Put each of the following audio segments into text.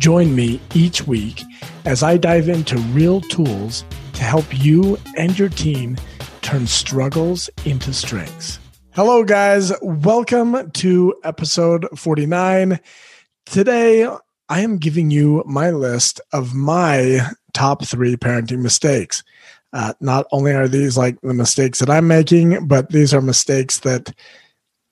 Join me each week as I dive into real tools to help you and your team turn struggles into strengths. Hello, guys. Welcome to episode 49. Today, I am giving you my list of my top three parenting mistakes. Uh, not only are these like the mistakes that I'm making, but these are mistakes that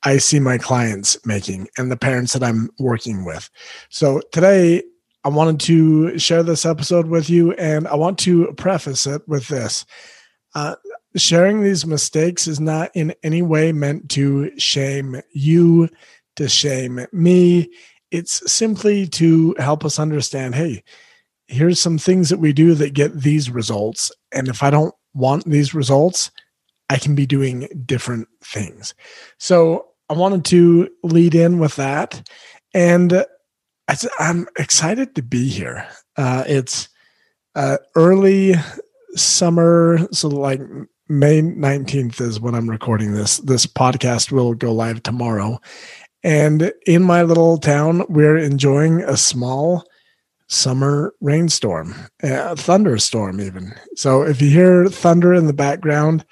I see my clients making and the parents that I'm working with. So today, I wanted to share this episode with you, and I want to preface it with this. Uh, sharing these mistakes is not in any way meant to shame you, to shame me. It's simply to help us understand hey, here's some things that we do that get these results. And if I don't want these results, I can be doing different things. So I wanted to lead in with that. And I'm excited to be here. Uh, it's uh, early summer, so like May 19th is when I'm recording this. This podcast will go live tomorrow. And in my little town, we're enjoying a small summer rainstorm, a thunderstorm, even. So if you hear thunder in the background,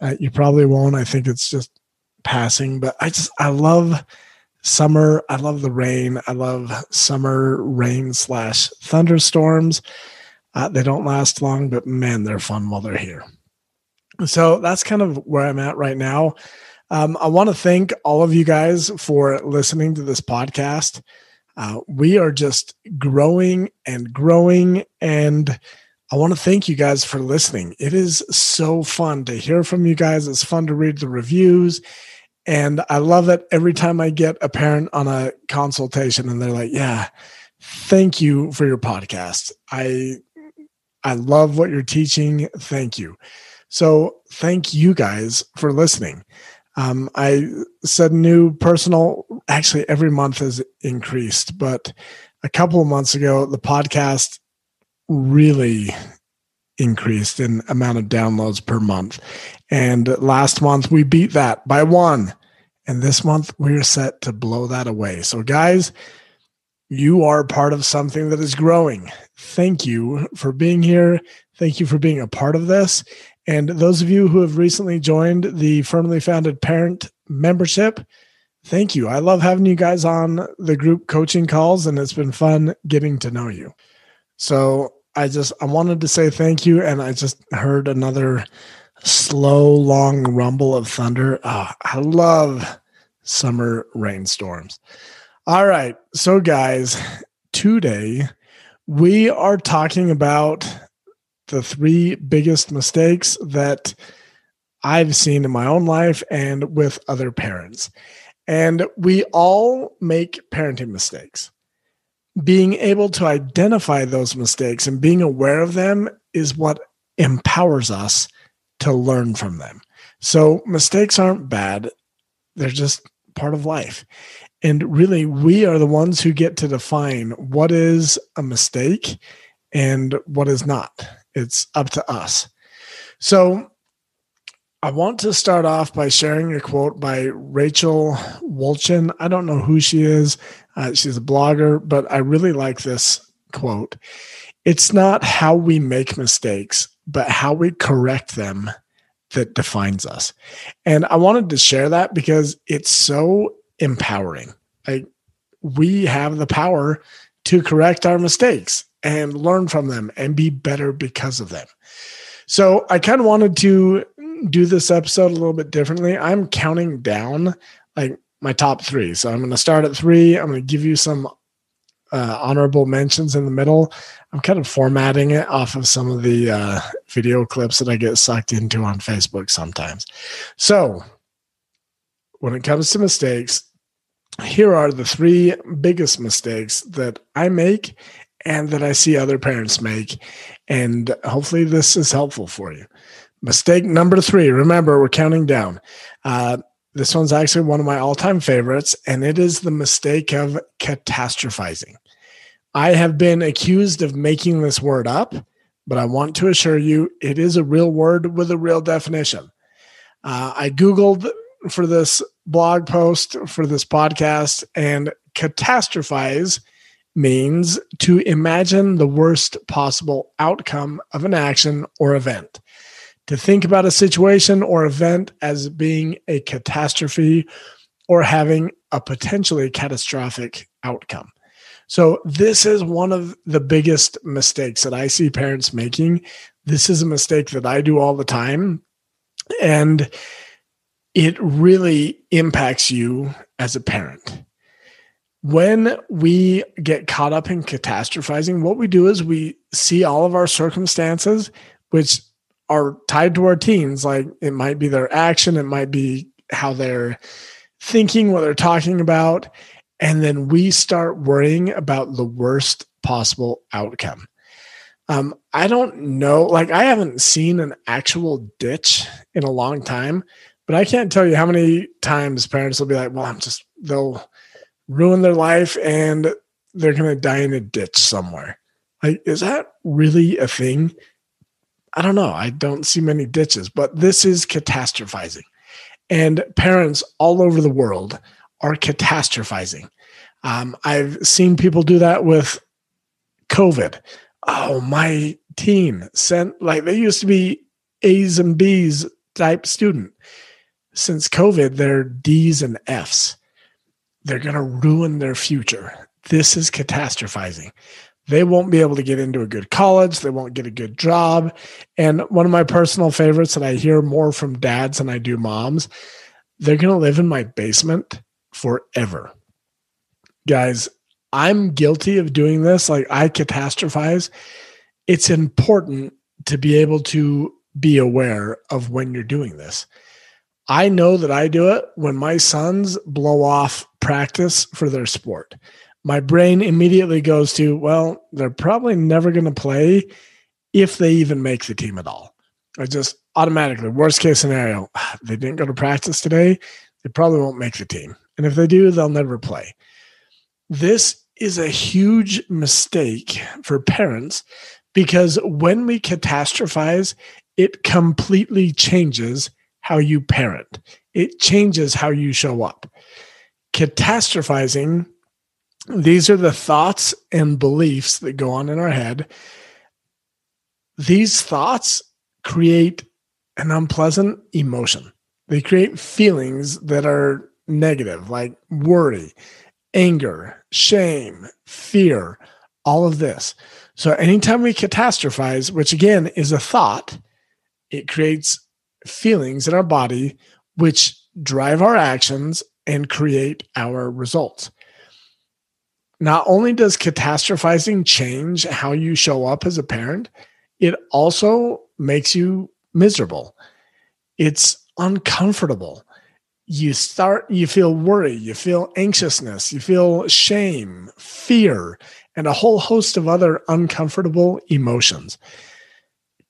uh, you probably won't. I think it's just passing, but I just, I love summer. I love the rain. I love summer rain slash thunderstorms. Uh, they don't last long, but man, they're fun while they're here. So that's kind of where I'm at right now. Um, I want to thank all of you guys for listening to this podcast. Uh, we are just growing and growing, and I want to thank you guys for listening. It is so fun to hear from you guys. It's fun to read the reviews. And I love it every time I get a parent on a consultation and they're like, "Yeah, thank you for your podcast. I I love what you're teaching. Thank you." So, thank you guys for listening. Um, I said new personal, actually, every month has increased, but a couple of months ago, the podcast really increased in amount of downloads per month. And last month we beat that by one. And this month we're set to blow that away. So, guys, you are part of something that is growing. Thank you for being here. Thank you for being a part of this. And those of you who have recently joined the Firmly Founded Parent membership, thank you. I love having you guys on the group coaching calls, and it's been fun getting to know you. So, I just I wanted to say thank you, and I just heard another slow, long rumble of thunder. Oh, I love summer rainstorms. All right, so guys, today we are talking about the three biggest mistakes that I've seen in my own life and with other parents. And we all make parenting mistakes being able to identify those mistakes and being aware of them is what empowers us to learn from them. So mistakes aren't bad, they're just part of life. And really, we are the ones who get to define what is a mistake and what is not. It's up to us. So, I want to start off by sharing a quote by Rachel Wolchin. I don't know who she is. Uh, she's a blogger, but I really like this quote. It's not how we make mistakes, but how we correct them that defines us. And I wanted to share that because it's so empowering. Like we have the power to correct our mistakes and learn from them and be better because of them. So I kind of wanted to do this episode a little bit differently. I'm counting down like my top three. So I'm going to start at three. I'm going to give you some uh, honorable mentions in the middle. I'm kind of formatting it off of some of the uh, video clips that I get sucked into on Facebook sometimes. So when it comes to mistakes, here are the three biggest mistakes that I make and that I see other parents make. And hopefully, this is helpful for you. Mistake number three. Remember, we're counting down. Uh, this one's actually one of my all time favorites, and it is the mistake of catastrophizing. I have been accused of making this word up, but I want to assure you it is a real word with a real definition. Uh, I Googled for this blog post for this podcast, and catastrophize means to imagine the worst possible outcome of an action or event. To think about a situation or event as being a catastrophe or having a potentially catastrophic outcome. So, this is one of the biggest mistakes that I see parents making. This is a mistake that I do all the time. And it really impacts you as a parent. When we get caught up in catastrophizing, what we do is we see all of our circumstances, which are tied to our teens. Like it might be their action, it might be how they're thinking, what they're talking about. And then we start worrying about the worst possible outcome. Um, I don't know, like, I haven't seen an actual ditch in a long time, but I can't tell you how many times parents will be like, well, I'm just, they'll ruin their life and they're going to die in a ditch somewhere. Like, is that really a thing? I don't know. I don't see many ditches, but this is catastrophizing. And parents all over the world are catastrophizing. Um, I've seen people do that with COVID. Oh, my teen sent, like, they used to be A's and B's type student since COVID, they're D's and F's. They're going to ruin their future. This is catastrophizing. They won't be able to get into a good college. They won't get a good job. And one of my personal favorites that I hear more from dads than I do moms, they're going to live in my basement forever. Guys, I'm guilty of doing this. Like I catastrophize. It's important to be able to be aware of when you're doing this. I know that I do it when my sons blow off practice for their sport. My brain immediately goes to, well, they're probably never going to play if they even make the team at all. I just automatically, worst case scenario, they didn't go to practice today, they probably won't make the team. And if they do, they'll never play. This is a huge mistake for parents because when we catastrophize, it completely changes how you parent. It changes how you show up. Catastrophizing, these are the thoughts and beliefs that go on in our head. These thoughts create an unpleasant emotion. They create feelings that are negative, like worry, anger, shame, fear, all of this. So, anytime we catastrophize, which again is a thought, it creates feelings in our body which drive our actions and create our results. Not only does catastrophizing change how you show up as a parent, it also makes you miserable. It's uncomfortable. You start, you feel worry, you feel anxiousness, you feel shame, fear, and a whole host of other uncomfortable emotions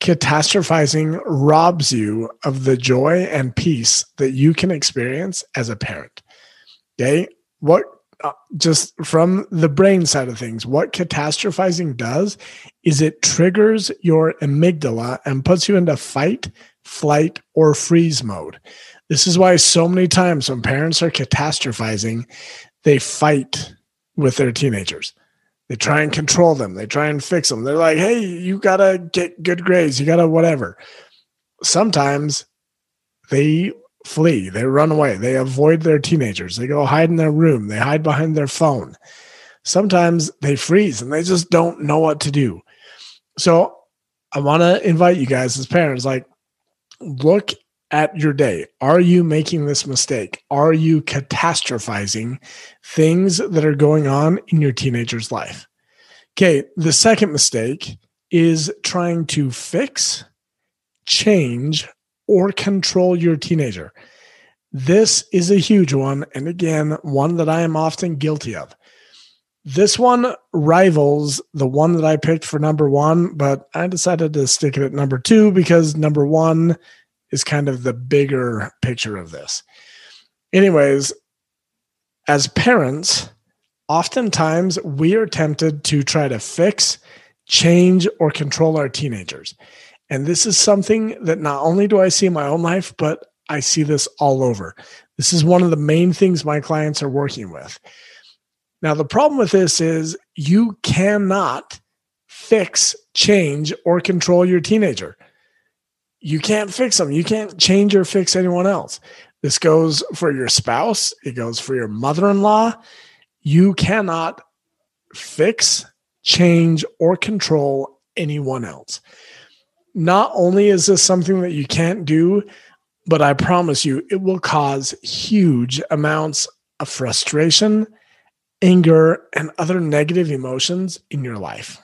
catastrophizing robs you of the joy and peace that you can experience as a parent. Okay. What, uh, just from the brain side of things, what catastrophizing does is it triggers your amygdala and puts you into fight, flight, or freeze mode. This is why so many times when parents are catastrophizing, they fight with their teenagers they try and control them. They try and fix them. They're like, hey, you got to get good grades. You got to whatever. Sometimes they flee, they run away, they avoid their teenagers, they go hide in their room, they hide behind their phone. Sometimes they freeze and they just don't know what to do. So I want to invite you guys as parents, like, look at your day? Are you making this mistake? Are you catastrophizing things that are going on in your teenager's life? Okay, the second mistake is trying to fix, change, or control your teenager. This is a huge one. And again, one that I am often guilty of. This one rivals the one that I picked for number one, but I decided to stick it at number two because number one is kind of the bigger picture of this. Anyways, as parents, oftentimes we are tempted to try to fix, change, or control our teenagers. And this is something that not only do I see in my own life, but I see this all over. This is one of the main things my clients are working with. Now, the problem with this is you cannot fix, change, or control your teenager. You can't fix them. You can't change or fix anyone else. This goes for your spouse, it goes for your mother in law. You cannot fix, change, or control anyone else. Not only is this something that you can't do, but I promise you, it will cause huge amounts of frustration, anger, and other negative emotions in your life.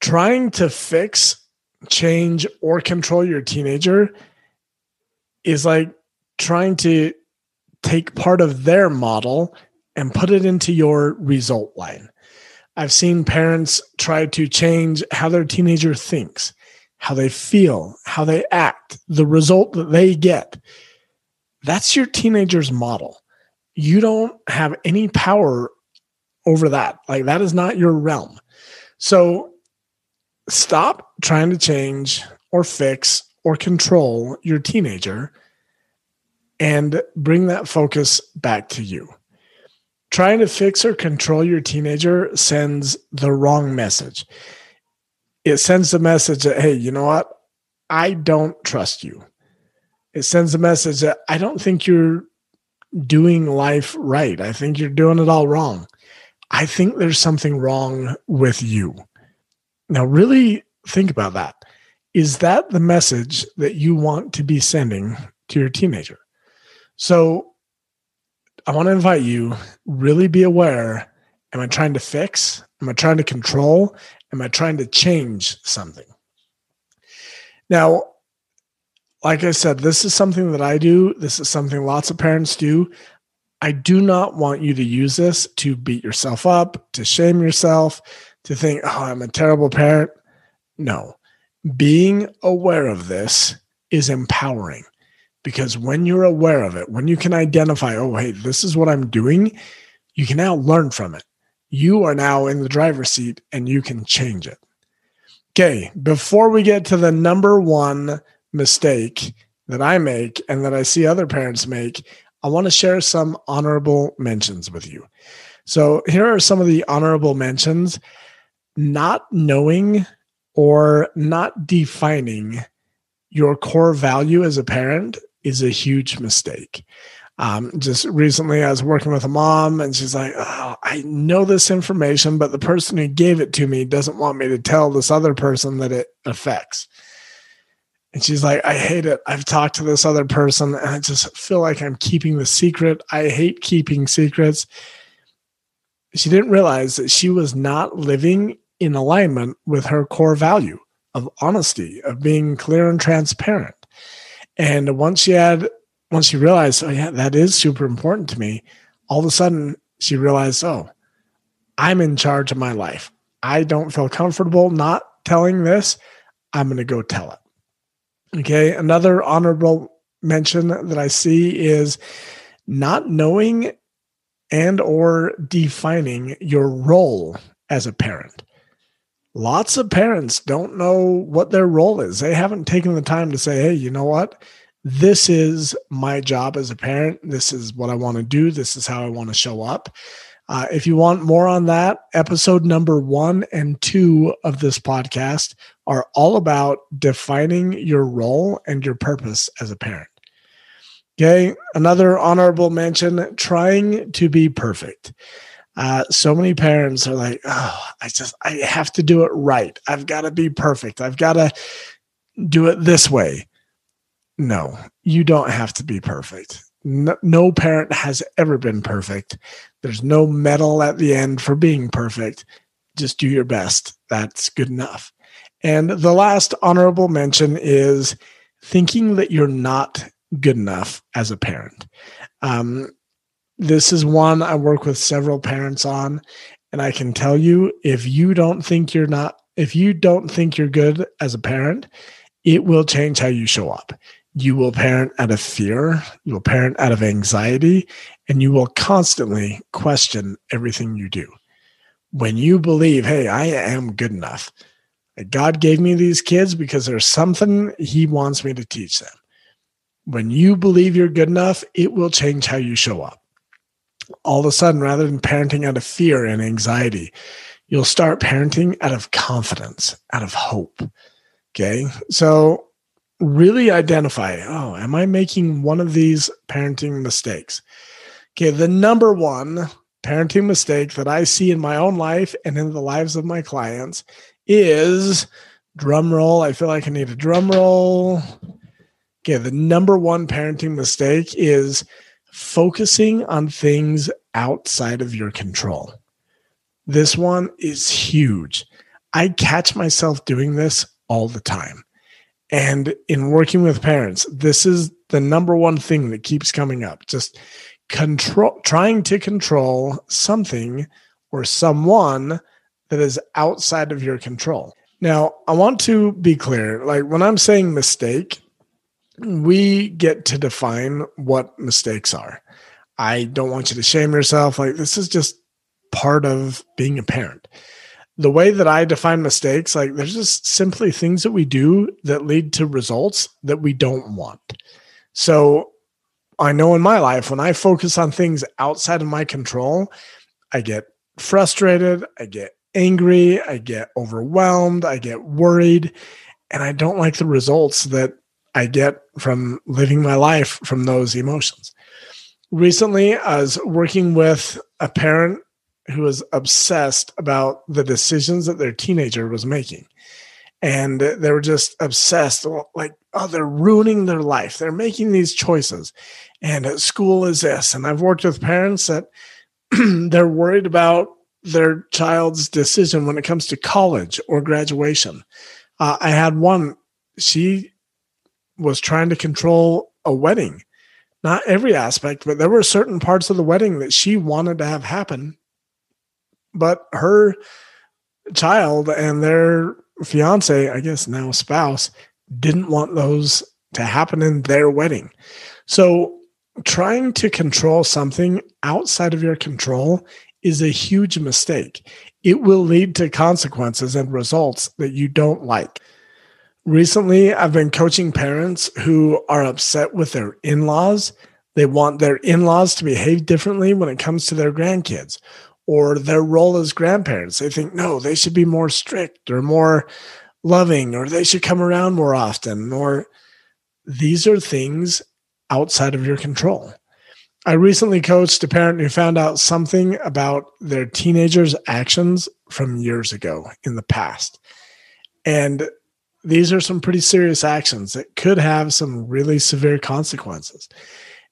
Trying to fix, change, or control your teenager is like trying to take part of their model and put it into your result line. I've seen parents try to change how their teenager thinks, how they feel, how they act, the result that they get. That's your teenager's model. You don't have any power over that. Like, that is not your realm. So, stop trying to change or fix or control your teenager and bring that focus back to you. Trying to fix or control your teenager sends the wrong message. It sends the message that, hey, you know what? I don't trust you. It sends a message that I don't think you're doing life right. I think you're doing it all wrong. I think there's something wrong with you. Now, really think about that. Is that the message that you want to be sending to your teenager? So I want to invite you really be aware. Am I trying to fix? Am I trying to control? Am I trying to change something? Now, like I said, this is something that I do. This is something lots of parents do. I do not want you to use this to beat yourself up, to shame yourself, to think, oh, I'm a terrible parent. No, being aware of this is empowering because when you're aware of it, when you can identify, oh, hey, this is what I'm doing, you can now learn from it. You are now in the driver's seat and you can change it. Okay, before we get to the number one mistake that I make and that I see other parents make, I want to share some honorable mentions with you. So here are some of the honorable mentions not knowing or not defining your core value as a parent is a huge mistake. Um, just recently, I was working with a mom, and she's like, oh, I know this information, but the person who gave it to me doesn't want me to tell this other person that it affects. And she's like, I hate it. I've talked to this other person, and I just feel like I'm keeping the secret. I hate keeping secrets. She didn't realize that she was not living in alignment with her core value of honesty, of being clear and transparent. And once she had, once she realized, oh yeah, that is super important to me, all of a sudden she realized, oh, I'm in charge of my life. I don't feel comfortable not telling this. I'm going to go tell it. Okay. Another honorable mention that I see is not knowing and or defining your role as a parent lots of parents don't know what their role is. They haven't taken the time to say, hey, you know what? This is my job as a parent. This is what I want to do. This is how I want to show up. Uh, if you want more on that, episode number one and two of this podcast are all about defining your role and your purpose as a parent. Okay. Another honorable mention trying to be perfect. Uh, so many parents are like, oh, I just, I have to do it right. I've got to be perfect. I've got to do it this way. No, you don't have to be perfect. No, no parent has ever been perfect. There's no medal at the end for being perfect. Just do your best. That's good enough. And the last honorable mention is thinking that you're not good enough as a parent. Um, this is one I work with several parents on. And I can tell you if you don't think you're not, if you don't think you're good as a parent, it will change how you show up. You will parent out of fear, you will parent out of anxiety, and you will constantly question everything you do. When you believe, hey, I am good enough, God gave me these kids because there's something He wants me to teach them. When you believe you're good enough, it will change how you show up. All of a sudden, rather than parenting out of fear and anxiety, you'll start parenting out of confidence, out of hope. Okay. So, really identify oh, am I making one of these parenting mistakes? Okay. The number one parenting mistake that I see in my own life and in the lives of my clients is drum roll. I feel like I need a drum roll. Okay, the number one parenting mistake is focusing on things outside of your control. This one is huge. I catch myself doing this all the time. And in working with parents, this is the number one thing that keeps coming up. Just control trying to control something or someone that is outside of your control. Now, I want to be clear like when I'm saying mistake, we get to define what mistakes are. I don't want you to shame yourself. Like, this is just part of being a parent. The way that I define mistakes, like, there's just simply things that we do that lead to results that we don't want. So, I know in my life, when I focus on things outside of my control, I get frustrated, I get angry, I get overwhelmed, I get worried, and I don't like the results that I get from living my life from those emotions. Recently, I was working with a parent who was obsessed about the decisions that their teenager was making. And they were just obsessed, like, oh, they're ruining their life. They're making these choices. And at school is this. And I've worked with parents that they're worried about their child's decision when it comes to college or graduation. Uh, I had one, she was trying to control a wedding. Not every aspect, but there were certain parts of the wedding that she wanted to have happen. But her child and their fiance, I guess now spouse, didn't want those to happen in their wedding. So trying to control something outside of your control is a huge mistake. It will lead to consequences and results that you don't like. Recently, I've been coaching parents who are upset with their in laws. They want their in laws to behave differently when it comes to their grandkids or their role as grandparents. They think, no, they should be more strict or more loving or they should come around more often. Or these are things outside of your control. I recently coached a parent who found out something about their teenager's actions from years ago in the past. And these are some pretty serious actions that could have some really severe consequences.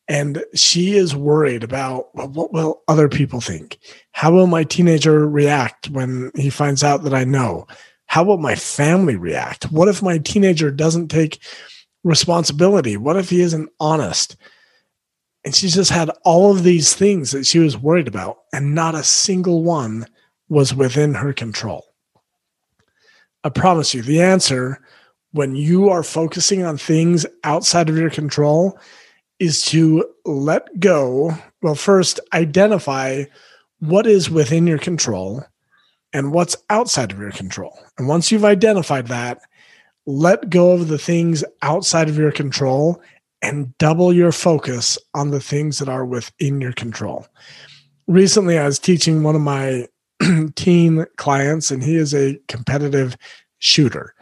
And she is worried about well, what will other people think? How will my teenager react when he finds out that I know? How will my family react? What if my teenager doesn't take responsibility? What if he isn't honest? And she just had all of these things that she was worried about, and not a single one was within her control. I promise you, the answer when you are focusing on things outside of your control is to let go. Well, first, identify what is within your control and what's outside of your control. And once you've identified that, let go of the things outside of your control and double your focus on the things that are within your control. Recently, I was teaching one of my teen clients, and he is a competitive shooter.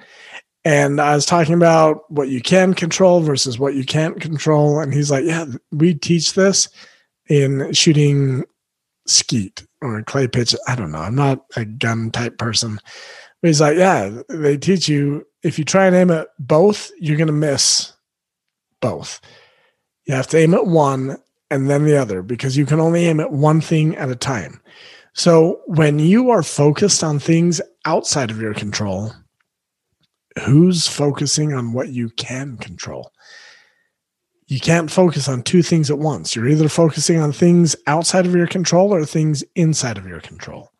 And I was talking about what you can control versus what you can't control. And he's like, Yeah, we teach this in shooting skeet or clay pitch. I don't know. I'm not a gun type person. But he's like, Yeah, they teach you if you try and aim at both, you're going to miss both. You have to aim at one and then the other because you can only aim at one thing at a time. So when you are focused on things outside of your control, who's focusing on what you can control? You can't focus on two things at once. You're either focusing on things outside of your control or things inside of your control.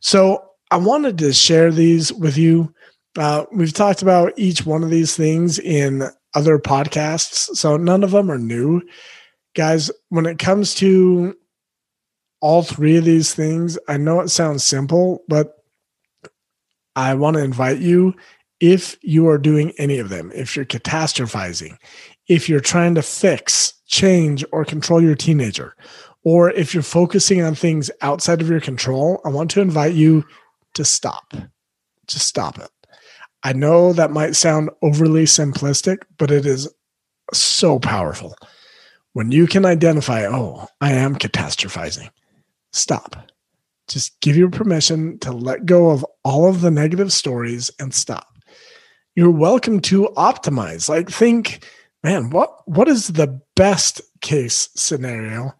So I wanted to share these with you. Uh, we've talked about each one of these things in other podcasts, so none of them are new. Guys, when it comes to all three of these things, I know it sounds simple, but I want to invite you if you are doing any of them, if you're catastrophizing, if you're trying to fix, change, or control your teenager, or if you're focusing on things outside of your control, I want to invite you to stop. Just stop it. I know that might sound overly simplistic, but it is so powerful. When you can identify, oh, I am catastrophizing, stop. Just give your permission to let go of all of the negative stories and stop. You're welcome to optimize. Like think, man, what what is the best case scenario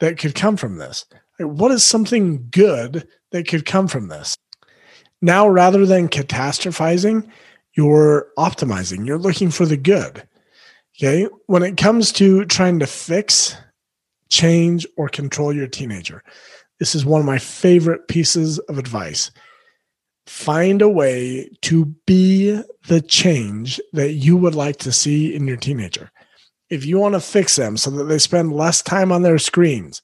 that could come from this? Like, what is something good that could come from this? Now, rather than catastrophizing, you're optimizing. You're looking for the good. Okay. When it comes to trying to fix, change, or control your teenager, this is one of my favorite pieces of advice. Find a way to be the change that you would like to see in your teenager. If you want to fix them so that they spend less time on their screens,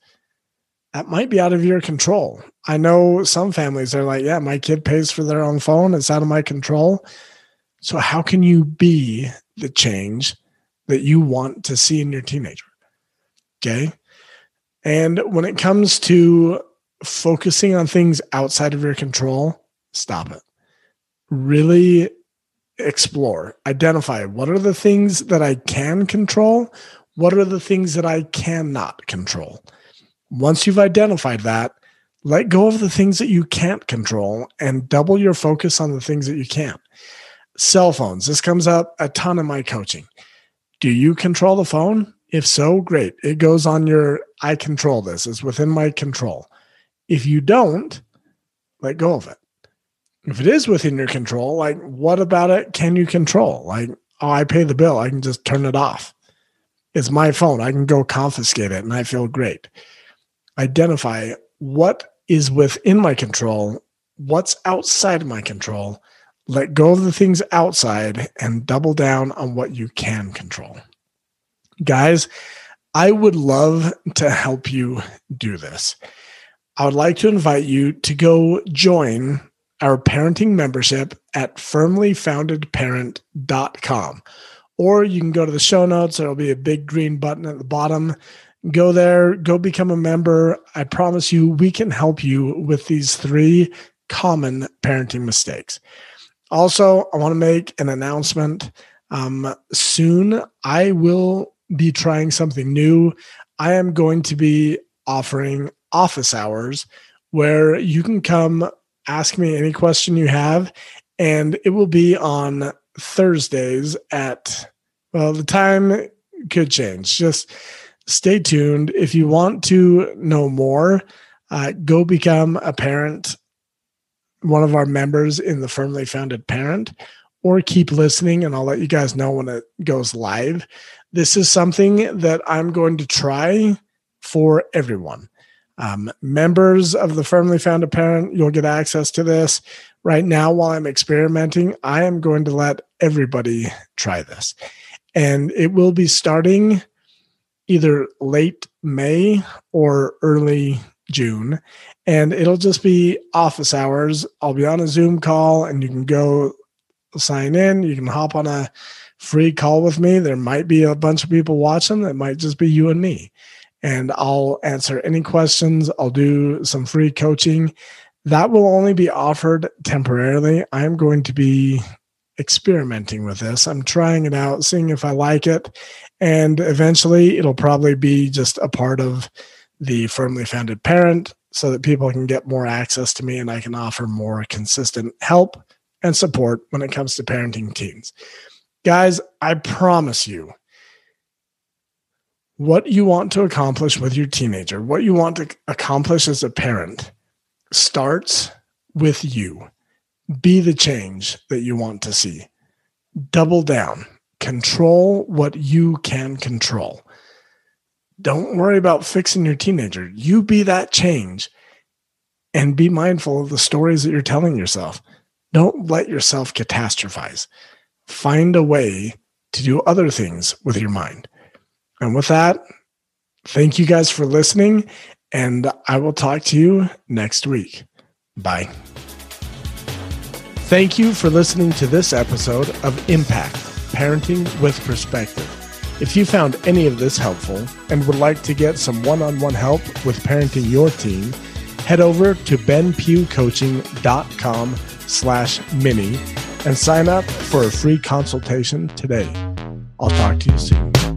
that might be out of your control. I know some families are like, yeah, my kid pays for their own phone. It's out of my control. So, how can you be the change that you want to see in your teenager? Okay. And when it comes to focusing on things outside of your control, stop it. Really explore, identify what are the things that I can control? What are the things that I cannot control? Once you've identified that, let go of the things that you can't control and double your focus on the things that you can. Cell phones. This comes up a ton in my coaching. Do you control the phone? If so, great. It goes on your I control this. It's within my control. If you don't, let go of it. If it is within your control, like what about it can you control? Like, oh, I pay the bill. I can just turn it off. It's my phone. I can go confiscate it and I feel great. Identify what is within my control, what's outside my control. Let go of the things outside and double down on what you can control. Guys, I would love to help you do this. I would like to invite you to go join our parenting membership at firmlyfoundedparent.com. Or you can go to the show notes. There'll be a big green button at the bottom. Go there, go become a member. I promise you, we can help you with these three common parenting mistakes. Also, I want to make an announcement. Um, soon, I will be trying something new. I am going to be offering office hours where you can come ask me any question you have, and it will be on Thursdays at, well, the time could change. Just stay tuned. If you want to know more, uh, go become a parent, one of our members in the Firmly Founded Parent, or keep listening, and I'll let you guys know when it goes live. This is something that I'm going to try for everyone. Um, members of the Firmly Founded Parent, you'll get access to this. Right now, while I'm experimenting, I am going to let everybody try this. And it will be starting either late May or early June. And it'll just be office hours. I'll be on a Zoom call and you can go sign in. You can hop on a free call with me. There might be a bunch of people watching. It might just be you and me and I'll answer any questions. I'll do some free coaching. That will only be offered temporarily. I'm going to be experimenting with this. I'm trying it out, seeing if I like it. And eventually it'll probably be just a part of the firmly founded parent so that people can get more access to me and I can offer more consistent help and support when it comes to parenting teens. Guys, I promise you, what you want to accomplish with your teenager, what you want to accomplish as a parent, starts with you. Be the change that you want to see. Double down, control what you can control. Don't worry about fixing your teenager. You be that change and be mindful of the stories that you're telling yourself. Don't let yourself catastrophize. Find a way to do other things with your mind. And with that, thank you guys for listening, and I will talk to you next week. Bye. Thank you for listening to this episode of Impact Parenting with Perspective. If you found any of this helpful and would like to get some one on one help with parenting your team, head over to benpughcoaching.com slash mini and sign up for a free consultation today. I'll talk to you soon.